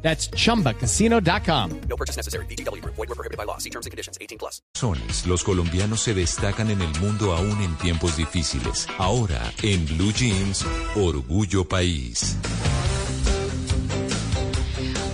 That's chumbacasino.com. No purchase necessary. BGW. Void were prohibited by law. See terms and conditions. 18 plus. Sones, los colombianos se destacan en el mundo aún en tiempos difíciles. Ahora, en Blue Jeans, Orgullo País.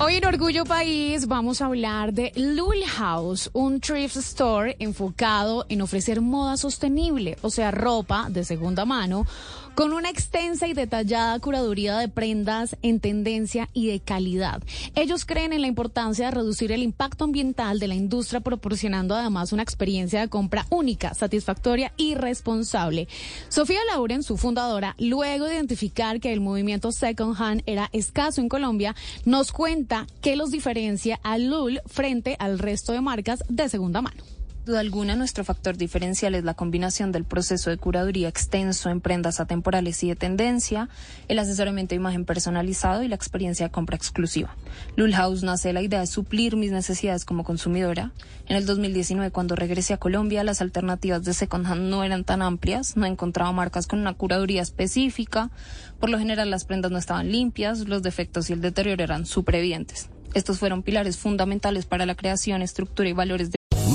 Hoy en Orgullo País vamos a hablar de Lul House, un thrift store enfocado en ofrecer moda sostenible, o sea, ropa de segunda mano, con una extensa y detallada curaduría de prendas en tendencia y de calidad. Ellos creen en la importancia de reducir el impacto ambiental de la industria, proporcionando además una experiencia de compra única, satisfactoria y responsable. Sofía Lauren, su fundadora, luego de identificar que el movimiento second hand era escaso en Colombia, nos cuenta qué los diferencia a Lul frente al resto de marcas de segunda mano duda alguna, nuestro factor diferencial es la combinación del proceso de curaduría extenso en prendas atemporales y de tendencia, el asesoramiento de imagen personalizado y la experiencia de compra exclusiva. Lulhouse nace de la idea de suplir mis necesidades como consumidora. En el 2019, cuando regresé a Colombia, las alternativas de second hand no eran tan amplias, no encontraba marcas con una curaduría específica. Por lo general, las prendas no estaban limpias, los defectos y el deterioro eran súper. Estos fueron pilares fundamentales para la creación, estructura y valores de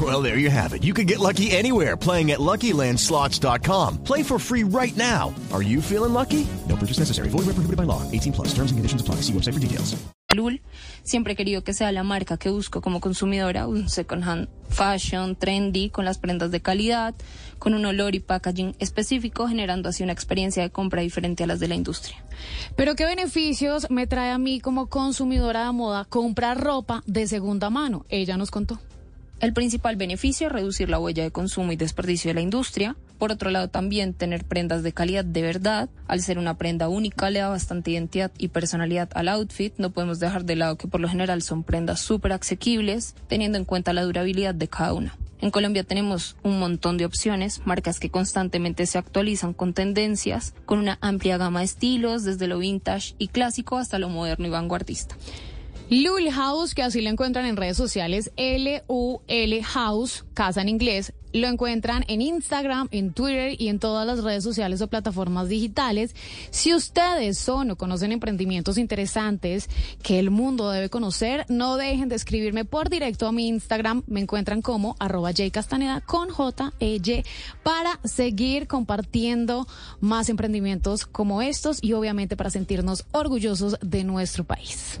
Well, there you have it. You can get lucky anywhere playing at LuckyLandSlots.com. Play for free right now. Are you feeling lucky? No purchase necessary. Void where prohibited by law. 18 plus. Terms and conditions apply. See website for details. Lul, siempre he querido que sea la marca que busco como consumidora, un second hand fashion, trendy, con las prendas de calidad, con un olor y packaging específico, generando así una experiencia de compra diferente a las de la industria. Pero ¿qué beneficios me trae a mí como consumidora de moda comprar ropa de segunda mano? Ella nos contó. El principal beneficio es reducir la huella de consumo y desperdicio de la industria. Por otro lado, también tener prendas de calidad de verdad. Al ser una prenda única, le da bastante identidad y personalidad al outfit. No podemos dejar de lado que por lo general son prendas súper asequibles, teniendo en cuenta la durabilidad de cada una. En Colombia tenemos un montón de opciones, marcas que constantemente se actualizan con tendencias, con una amplia gama de estilos, desde lo vintage y clásico hasta lo moderno y vanguardista. Lul House, que así lo encuentran en redes sociales, L-U-L House, casa en inglés, lo encuentran en Instagram, en Twitter y en todas las redes sociales o plataformas digitales. Si ustedes son o conocen emprendimientos interesantes que el mundo debe conocer, no dejen de escribirme por directo a mi Instagram. Me encuentran como arroba jcastaneda con J E Y para seguir compartiendo más emprendimientos como estos y obviamente para sentirnos orgullosos de nuestro país.